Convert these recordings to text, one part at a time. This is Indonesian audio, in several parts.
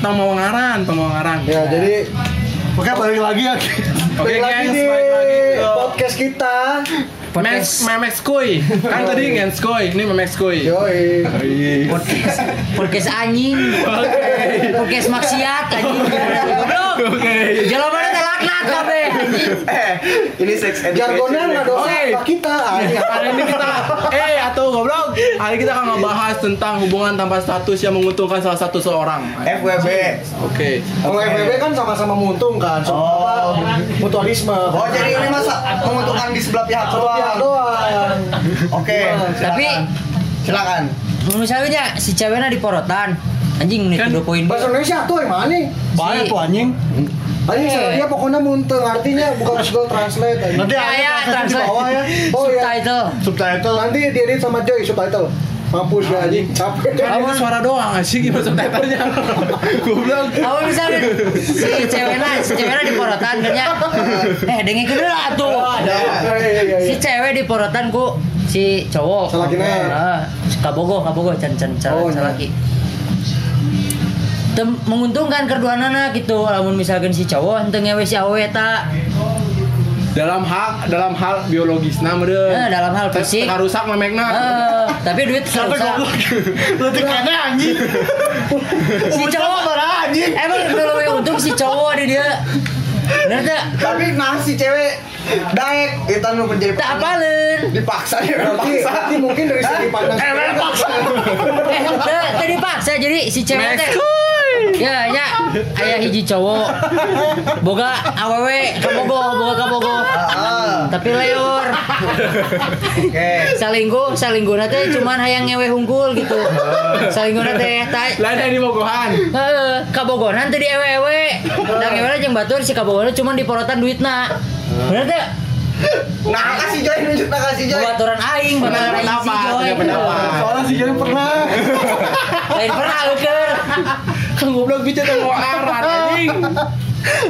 tong mau ngaran, tong mau ngaran. Ya, jadi Oke balik lagi ya. Oke, balik lagi guys, di balik lagi ke podcast kita. Memex Memex Kuy. Kan tadi Gens Kuy, ini Memex Kuy. Yoi. podcast podcast anjing podcast maksiat anjing goblok Oke. jalan mana kabeh Eh, ini sex education. Jargonnya nggak dosa Oke. sama kita. Ah, ini Hari ini kita eh atau goblok. Hari kita akan ngebahas tentang hubungan tanpa status yang menguntungkan salah satu seorang. FWB. Oke. Kalau FBB kan sama-sama menguntungkan, so, Oh. apa, mutualisme. Oh, jadi ini masa menguntungkan di sebelah pihak doang. doang. Oke. Tapi Silakan. misalnya si ceweknya di porotan anjing menit Kan dua poin Bahasa Indonesia tuh yang mana? Bahaya tuh anjing. Anjing Eh. dia pokoknya muntung artinya bukan Google Translate. anjing. Nanti ya ya ada di translate bawah ya. Oh, iya. subtitle Subtitle. Nanti diedit sama Joy subtitle. Mampus ya anjing, capek. Kan ini suara doang sih gimana subtitlenya. Goblok. Apa misalnya si ceweknya si ceweknya di porotan kan ya eh dengerin dulu lah tuh Iya, iya, iya, si cewek di porotan ku si cowok Salakina. ah kabogo kabogo can can can Oh, salaki Tem menguntungkan kedua anak gitu lamun misalkan si cowok henteu ngewe si awe ta Dalam hal dalam hal biologis nah meureun. Eh, dalam hal fisik. Teka rusak memekna. Eh, tapi duit goblok. Nanti kena anjing. si cowok anjing. emang kalau yang untung si cowok di dia bener tak Tapi nah si cewek daek kita nu menjadi tak apalin dipaksa dia Berarti, dipaksa. berarti mungkin dari segi pandang eh teu teu dipaksa jadi si cewek teh ya ya ayah hiji cowok boga awewe kabogo boga kabogo Ah, tapi leor Oke. salinggo salinggo teh cuman hayang ngewe hungkul gitu salinggo teh tai Lain yang di Bogohan. Heeh, kabogonan teh di ewe-ewe. Da ngewe jeung batur si kabogonan cuman di porotan duitna. Bener teh? Nah, kasih Joy nunjuk nah kasih Joy. Baturan aing, baturan aing si Pendapat, Joy. punya pendapat. Soalnya si Joy pernah. Lain pernah eukeun. Kan goblok bicara mau aran anjing.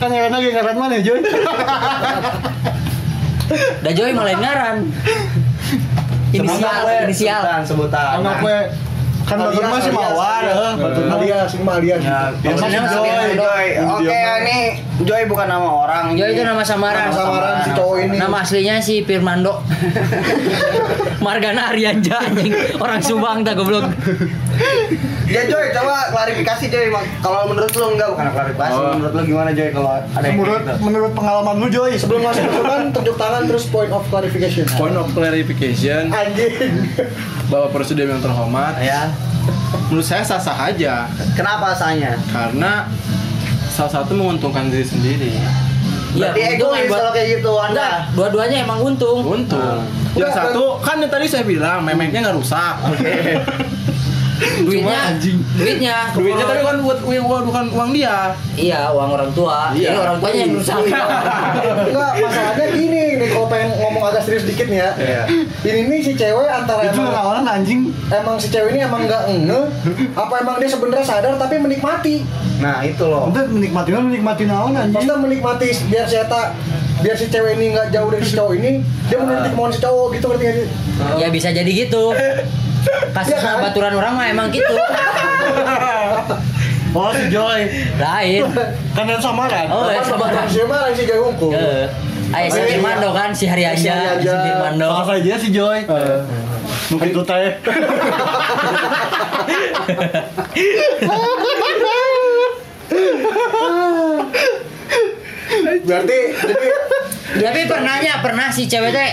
Kan ngaran lagi ngaran mana Joy? Da Joy malah ngaran. Inisial, inisial. Sebutan, sebutan. Anak Nah, gue kan batur mah si Mawar, eh. Batur mah. Alias, ini mah alias. Ya, Biasanya Joy, Joy. Joy. Oke, ini Joy bukan nama orang. Joy itu nama samaran. Nama samaran si cowok ini. Nama aslinya si Firmando. Margana Arianja anjing. Orang Subang tak goblok. Ya Joy, coba klarifikasi Joy. Kalau menurut lu enggak bukan klarifikasi. Oh. Menurut lu gimana Joy kalau ada yang Menurut gitu? menurut pengalaman lu Joy, Sebelum masuk ke depan, tunjuk tangan terus point of clarification. Point of clarification, Anjing. Bapak Presiden yang terhormat. Ya. Menurut saya sah-sah aja Kenapa asalnya? karena salah satu menguntungkan diri sendiri. Iya, Berarti egois kalau kayak gitu Anda. dua-duanya emang untung. Untung. Udah, Yang satu kan yang tadi saya bilang memeknya nggak rusak. Duitnya, anjing. duitnya, Duitnya tapi kan buat uang uang bukan uang dia. Iya, uang orang tua. Iya. Jadi orang tuanya yang rusak. Enggak, masalahnya gini nih kalau pengen ngomong agak serius dikit nih ya. Iya. Ini nih si cewek antara itu emang lawan anjing. emang si cewek ini emang nggak nge apa emang dia sebenarnya sadar tapi menikmati Nah, itu loh. Udah menikmati kan menikmati naon anjing. maksudnya menikmati biar si Eta biar si cewek ini nggak jauh dari si cowok ini dia menuruti kemauan si cowok gitu ngerti nggak sih Ya bisa jadi gitu. Kasus Iya kan? baturan orang mah emang gitu. Oh si Joy. Lain. Kan yang samaran. Oh, ya, sama. sama si mana si Joy Eh, Ayah si. Firmando kan, si Hari Si aja, Hari si Aja. Firmando. Salah saja si Joy. Mungkin itu teh. berarti jadi Tapi pernahnya, pernah si cewek teh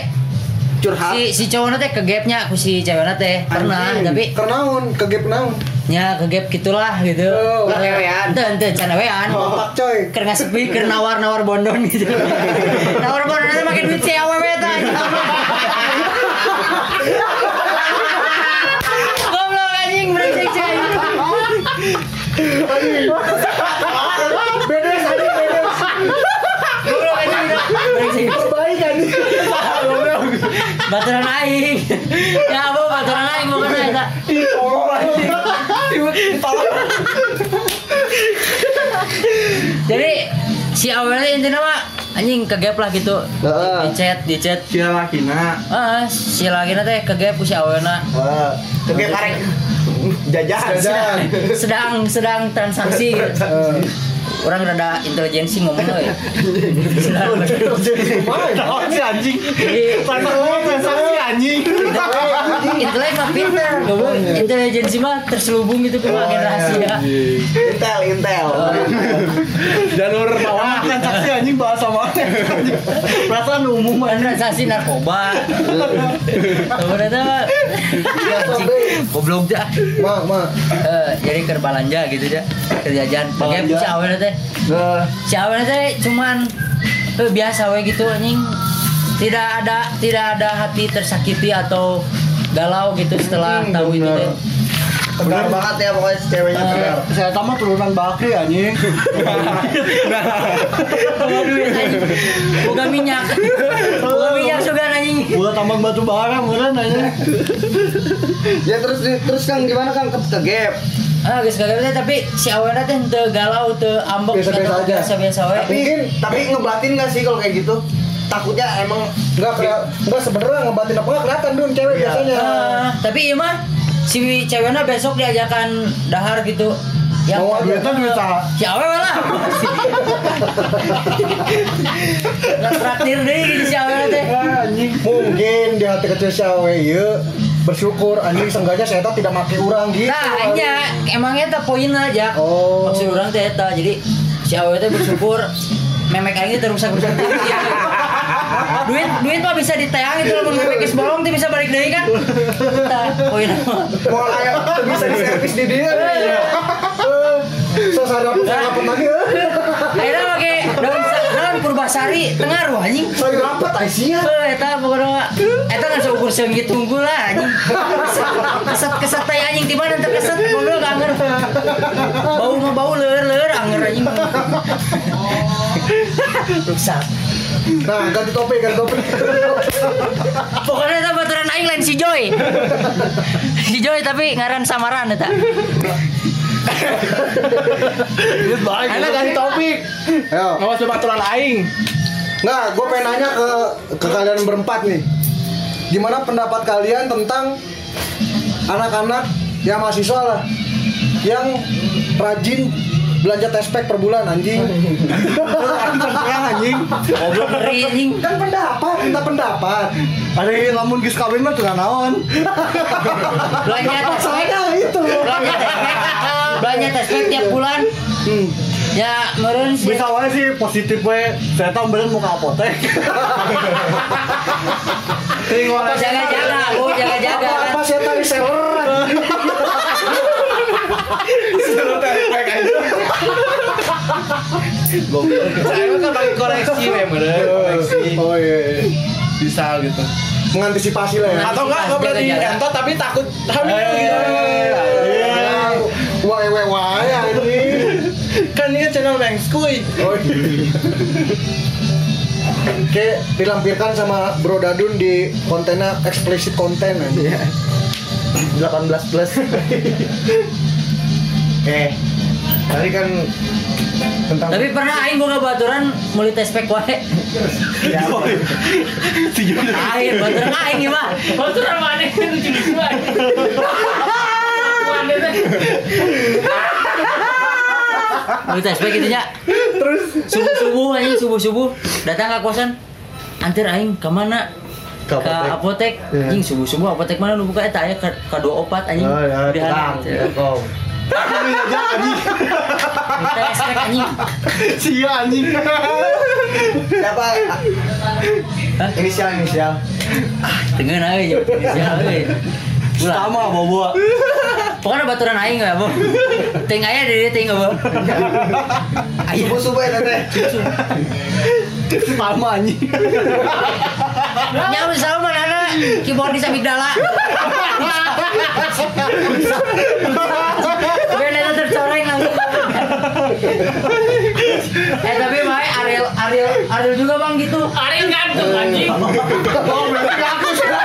Curhat. si si cowoknya teh ke gapnya aku si ceweknya teh pernah anjing, tapi kernaun kegep naun. Nya ke gap gitulah gitu. Oh, wewean. ente ente can wewean. Bapak coy. Keur ngasepi keur nawar-nawar bondon gitu. Nawar bondon teh make duit si awewe teh goblok anjing brengsek cai bedes aja bedes goblok anjing udah brengsek perbaik anjing baturan aing ya apa baturan aing bukan eta jadi si awalnya intinya mah anjing kegap lah gitu Heeh. di chat di chat Kira lakina ah si lagi teh kegap ku si awalnya Kegep karek. Jajan. Jajan. sedang sedang transaksi orang rada intelijensi ngomongnya ya sedang Tahu si anjing. Transaksi transaksi anjing. intelek mah pinter intelijensi mah terselubung gitu ke rahasia Intel, Intel. Jalur bawah. Transaksi anjing bahasa mana? Perasaan umum transaksi narkoba. Anjing. Goblok dah Mak, mak. Eh, jadi ke balanja gitu ya kerjaan pakai si awalnya teh Nah, si awalnya teh cuman eh, biasa we gitu anjing. Tidak ada tidak ada hati tersakiti atau galau gitu setelah Hmm, tahu itu benar. teh Tegar banget ya pokoknya si ceweknya tegar. saya tamat turunan Bakri anjing. bawa duit anjing bukan minyak bukan minyak juga anjing Buat tambang batu bara meureun anjing. Ya terus terus Kang gimana Kang ke, ke gap? ah geus kagak teh tapi si awalnya teh teu galau teu ambek Biasa-biasa aja. biasa biasa we Tapi tapi ngebatin gak sih kalau kayak gitu? Takutnya emang Enggak kena, enggak sebenarnya ngebatin apa enggak kelihatan dun cewek biasanya. Eh, tapi iya mah si ceweknya besok diajakan dahar gitu yang Mau aja. Duitnya duit saha? si awe lah traktir deh gitu si awe teh Anjing. Mungkin di hati kecil si awe ieu bersyukur anjing sengganya saya tak tidak make urang gitu. nah nya emangnya tak poin aja Oh. maksud orang teh jadi si awe teh bersyukur memek aing teh rusak rusak duit duit mah bisa ditayang itu lamun memek geus bolong teh bisa balik deui kan Tah, poin mah Mau aya bisa di servis di dia. Sadap dapat lagi. akhirnya pakai daun daun purbasari tengah ruh anjing. Saya dapat Aisyah. Eh, eta pokoknya eta nggak seukur segitu unggul lah anjing. Keset keset teh anjing di mana teu keset? Mobil gak anger bau mah bau leur leur anger anjing. Rusak. Nah, ganti topik, ganti topik. pokoknya eta baturan aing lain si Joy. Si Joy tapi ngaran samaran eta Anak ganti topik. Ayo. Ngawas bebaturan aing. Nah, gue pengen nanya ke ke kalian berempat nih. Gimana pendapat kalian tentang anak-anak yang mahasiswa lah yang rajin belanja tespek per bulan anjing. Anjing. goblok ngeri anjing kan pendapat, minta pendapat. Ada yang lamun geus kawin mah teu naon. belanja tespek Saya itu. belanja tespek belanja tespek tiap bulan Hmm. ya meureun sih Bisa wae sih positif we. Saya tahu bener mau ke apotek. Tinggal jaga-jaga bu jaga-jaga kan Apa saya tadi seller? Suruh tespek aja. Saya kan pakai koleksi memang. Oh iya. iya. Bisa gitu. Mengantisipasi lah ya. Atau enggak enggak berarti entot tapi takut hamil Eh, gitu. Iya. Wah, wah, wah, ya ini. Kan ini channel Bang Skuy. Oh, iya. Oke, dilampirkan sama Bro Dadun di kontennya explicit konten aja. 18 plus. eh, tadi kan tentang tapi pernah aing boga baturan mulai tespek wae aing baturan aing ieu mah baturan mana itu lucu lucu Mulai tespek gitu nya Terus subuh subuh anjing subuh subuh datang ke kosan antir aing ke mana Ke apotek. apotek anjing subuh subuh apotek mana lu buka eta aya ka ka dua opat anjing Oh ya, Di tenang. handap. Kong. tespek anjing Sia anjing. Siapa? Hah? Inisial inisial. Tengen aja, aja. Ulah. Sama bobo. Pokoknya baturan aing enggak, Bu. Ting aya di ting Bu. Aya. Subuh subuh ya teh. Sama anjing. Nya usah mana keyboard di samigdala. Ben eta tercoreng langsung. eh tapi bae Ariel Ariel Ariel juga Bang gitu. Ariel gantung anjing. Oh, berarti aku sudah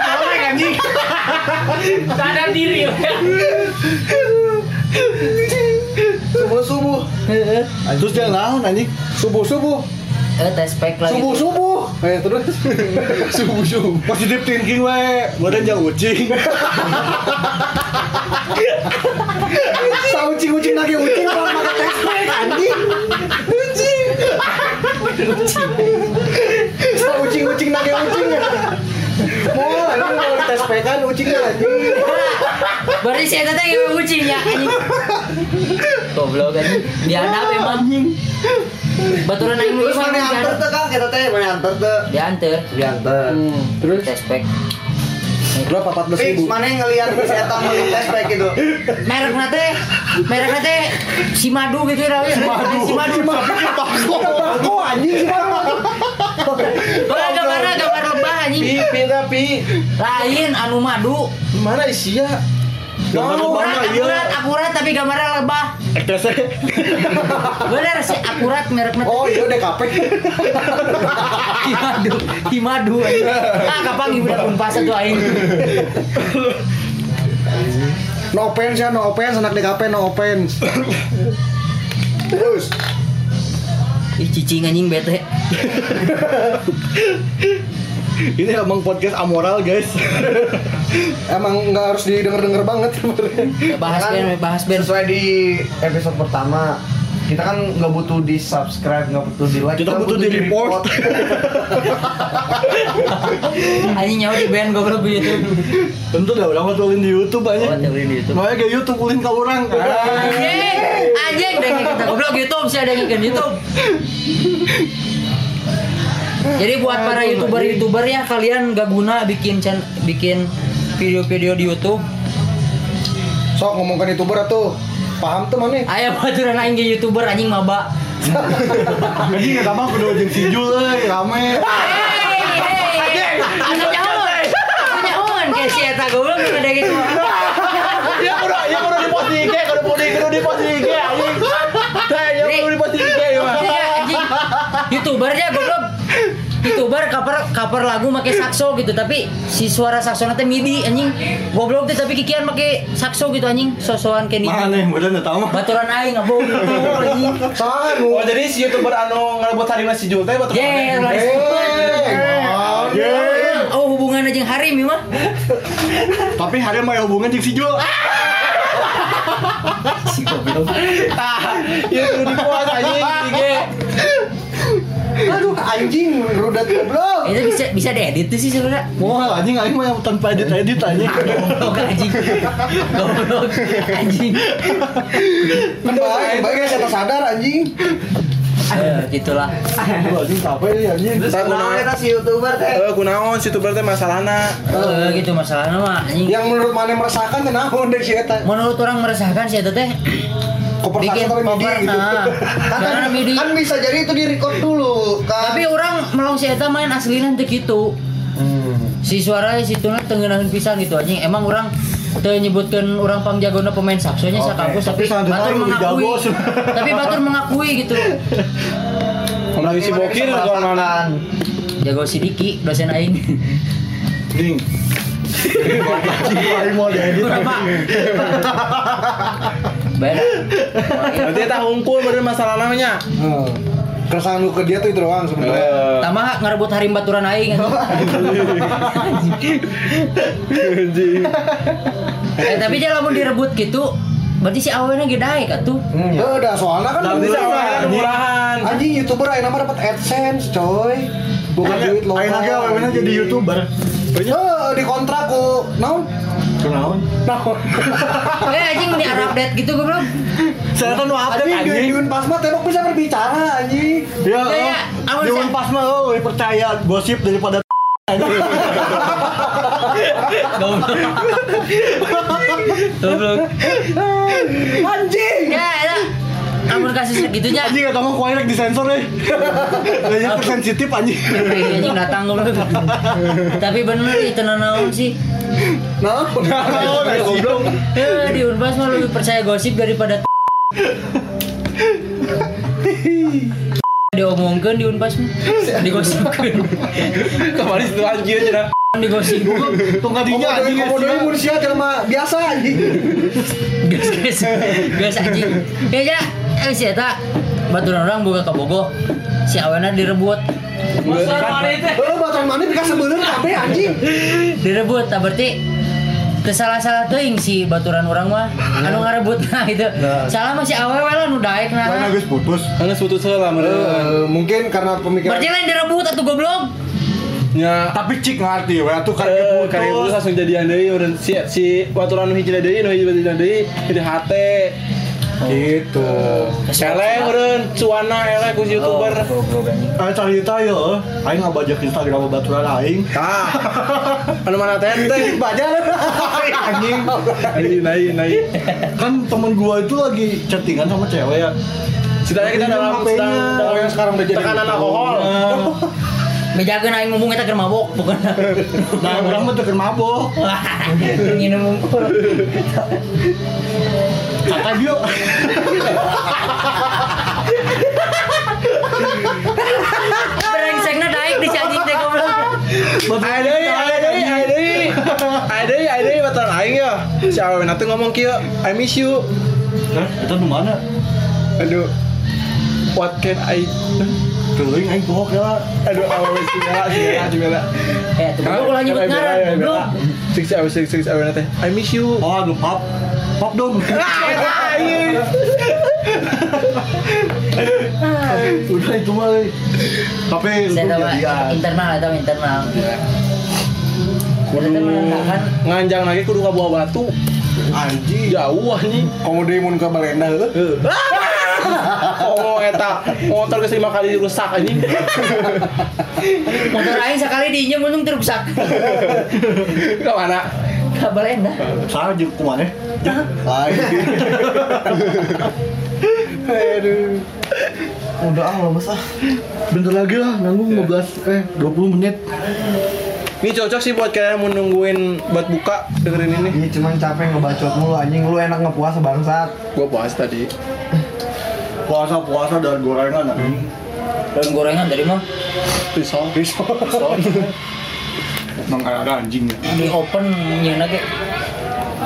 anjing. Sadar diri. subuh subuh, Terus dia naon anjing? subuh subuh, Eh tes spek lagi. subuh subuh. Eh terus subuh subuh. Positive thinking we. Badan jauh ucing. ucing-ucing lagi ucing malah pakai tespek anjing. Ucing. Sa kalau tespekan ucingnya anjing. Berarti si Eta teh ngewe kucing ya anjing. Goblok anjing. Diadap emang anjing. Baturan aing Terus gimana mana antar tuh kang kita teh mana antar tuh. Diantar. Diantar. Terus Tespek. berapa 14 Fix ribu? mana yang ngeliat si Eta mau tespek gitu. Merek nate, merek nate si madu gitu ya, si madu, si madu. Aku anjing sih Bang. Wah, gambarnya gambar lebah anjing. Pipi tapi Lain anu madu. mana isia? Akurat, akurat, akurat tapi gambarnya lebah. Bener sih akurat merek nate. Oh iya DKP. Himadu, himadu anjing. Ah, kapan ibu udah unpas tuh aing. No offense ya, no offense anak DKP no offense. Terus Ih, cicing anjing bete. Ini emang podcast amoral guys. emang nggak harus didengar-dengar banget sebenarnya. Bahas Kan ben, bahas ben. Sesuai di episode pertama kita kan nggak butuh di subscribe nggak butuh di like Kita butuh di report. Anjing nyawa di band goblok di YouTube. Tentu dah udah tulin di YouTube Oh, aja. teori di YouTube. Makanya ke YouTube ulin ke orang. Anjing, anjing dengan kita goblok YouTube sih ada yang ikan YouTube. Jadi buat para youtuber-youtuber ya kalian gak guna bikin chan bikin video-video di YouTube. Sok ngomongkan youtuber tuh. Paham tuh mana? Ayo baturan aing youtuber anjing maba. Jadi nggak tahu kudu jeung si Jul euy rame. Anu nyahoan. Anu nyahoan kayak si eta goblok udah ada gitu. Ya udah, ya udah di post di IG, kudu kudu kudu di post di IG anjing. Teh, ya kudu di post di IG ya. mah. Anjing. Youtuber aja goblok. Youtuber cover cover lagu make sakso gitu tapi si suara sakso teh midi anjing. Goblok teh tapi kikian make sakso gitu anjing. Sosokan kayak Mana nih, bener nggak tahu mah. Baturan aing ngabong gitu anjing. Oh, jadi si youtuber anu ngerebut harina si Jul teh batu Yeah. Eh, Oh hubungan aja harim ya mah. Tapi hari mah hubungan jeung si Jul. Si goblok. Ah, ya di post anjing. Aduh anjing rudat goblok. Itu bisa bisa diedit sih sebenarnya. Wah, anjing aing mah tanpa edit edit aja. Goblok anjing. Goblok anjing. Kan baik, baik saya sadar anjing. Gitulah. Anjing capek nih anjing. nah. kita si youtuber teh Eh, kunaon si youtuber teh masalahna. Eh, gitu masalahnya mah anjing. Yang menurut mana meresahkan kenapa dari si Eta? Menurut orang meresahkan sih itu teh Koper bikin tapi midi gitu. nah kan, midi kan bisa jadi itu di record dulu kan tapi orang melong si eta main aslinya teh gitu si suara si tuna tengenahin pisan gitu anjing emang orang teu nyebutkan orang pangjagona pemain saksonya Oke, sa kampus tapi, tapi selanjutnya batur mengakui tapi batur mengakui gitu Kalau si Bokir kalau mana? jago si Diki dosen aing Ding. Anjing aing mau beda Nanti eta hungkul bener masalah namanya. Heeh. Keresahan lu ke dia tuh itu doang sebenarnya. Eh, tambah ngerebut harim baturan aing eh tapi dia lamun direbut gitu berarti si awalnya gede daek atuh Hmm, ya udah soalnya kan sama anjing. murahan. Anjing youtuber ayo nama dapat AdSense, coy. Bukan duit lo. Aing lagi awalnya jadi YouTuber. Eh, di kontrak ku. Naon? Kenaon? Naon? eh anjing di update gitu gue belum Saya kan mau update Anjing, di anjing. di Unpasma tembok bisa berbicara anjing. Ya, Ya, ya, awan di saya- Unpas mah oh, lebih percaya gosip daripada goblok Anjing. Amun kasus segitunya anjing atau mau kuairek disensor deh. Kayaknya sensitif anjing. Eh, anjing datang goblok tapi bener itu naon sih Naon? goblok. eh di Unpas mah lebih percaya gosip daripada diomongkan di Unpas mah digosipkan Kemarin itu anjir cenah. digosip Tunggu dinya anjing. Komodo ini manusia jelema biasa anjing. gas gas gas anjing ya ya eh si eta baturan orang buka ke bogoh si awena direbut Eh, baturan mana dikasih bener kabeh anjing. direbut tak berarti Kesalah-salah tuh yang si baturan orang mah anu ngarebut nah itu. Salah masih awewe lah nu daek nah. geus putus. Karena putus meureun. Eh, mungkin karena pemikiran Berarti lain direbut atau goblok? Nya Tapi cik ngerti we atuh kan Eh, putus. karena putus langsung jadian deui urang si si baturan hiji deui nu hiji deui jadi hate. Gitu Eleh urang cuana eleh ku youtuber. Eh cerita ya, aing ngabajak Instagram baturan aing. Tah. Anu mana tenteng bajar Anjing. Naik naik naik. Kan temen gua itu lagi chattingan sama cewek ya. Ceritanya kita dalam sedang dalam Oh, yang sekarang udah jadi tekanan alkohol. Bejakeun aing ngomong eta keur mabok bukan. Nah, orang mah teu keur mabok. Nginum. Kata dia, Brengsekna daek di si anjing teh goblok. Ada ada ada ada ada baturan aing ya. Si awewe nanti ngomong kieu, I miss you. Hah, itu di mana? Aduh. What can I Teuing aing bohong ya. Aduh, awewe si Bella, si Bella, si Bella. Eh, tuh ulah nyebut ngaran goblok. Six awewe six nanti. I miss you. Oh, aduh pap. Pap dong. Udah itu mah. euy. Tapi internal atau internal. Kita menandakan Nganjang lagi kudu ka buah batu. Anjing. Jauh anjing. komo deui mun ke Balenda heuh Oh, eta motor geus lima kali rusak anjing. motor aing sekali diinjem untung terusak. Ke mana? Kabar enak. Salah jeung kumaha? lain aduh Udah ah, lemes ah. Bentar lagi lah, nanggung 15 eh 20 menit. Ini cocok sih buat kalian mau nungguin buat buka dengerin ini. Ini cuman capek ngebacot mulu anjing lu enak ngepuasa bangsat. Gua puas tadi. Puasa-puasa dan gorengan anjing. Dan gorengan dari mana? Pisau. Pisau. Emang ada anjing ya. Di open nyeuna ge.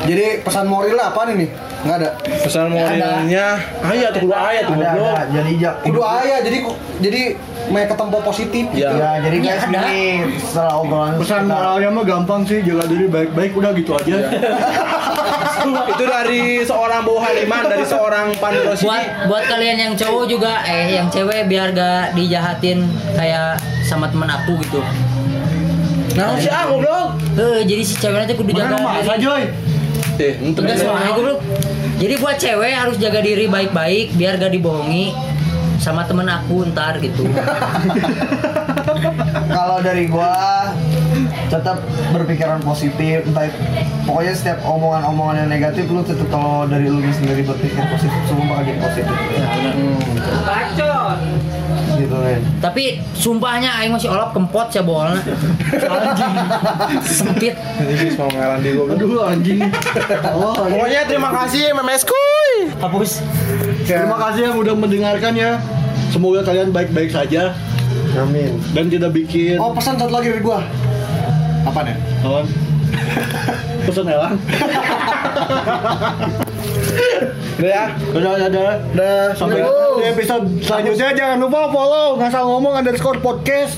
jadi pesan moral apa nih nih nggak ada Pesan moralnya ayat tuh kudu ayat tuh goblok. jadi jak. kudu ayah jadi jadi main ketempo positif Ya. Ya, jadi Ya, guys ada. ini setelah obrolan Pesan kita- moralnya mah gampang sih, jaga diri baik-baik udah gitu aja. Itu dari seorang Bowo Haliman, dari seorang Pandu Buat buat kalian yang cowok juga eh yang cewek biar gak dijahatin kayak sama teman aku gitu. Nah, si ah goblok. Eh, jadi si cewek nanti kudu jaga Mana masa. Joy? Eh, untuk Tegas soalnya goblok. Jadi buat cewek harus jaga diri baik-baik biar gak dibohongi sama temen aku ntar gitu. kalau dari gua tetap berpikiran positif entah pokoknya setiap omongan-omongan yang negatif lu tetap kalau dari lu sendiri berpikir positif semua bakal jadi positif kan Tapi sumpahnya aing masih olap kempot ya bolna. Anjing. Sempit. Ini mau ngaran di goblok. Aduh anjing. Oh, Pokoknya terima kasih Memes Kuy. Hapus. terima kasih yang udah mendengarkan ya. Semoga kalian baik-baik saja amin dan tidak bikin oh pesan satu lagi dari gua apa nih kawan. Pesan Elang. Udah ya. Udah, udah, udah. udah Sampai di episode selanjutnya jangan lupa follow ngasal ngomong underscore podcast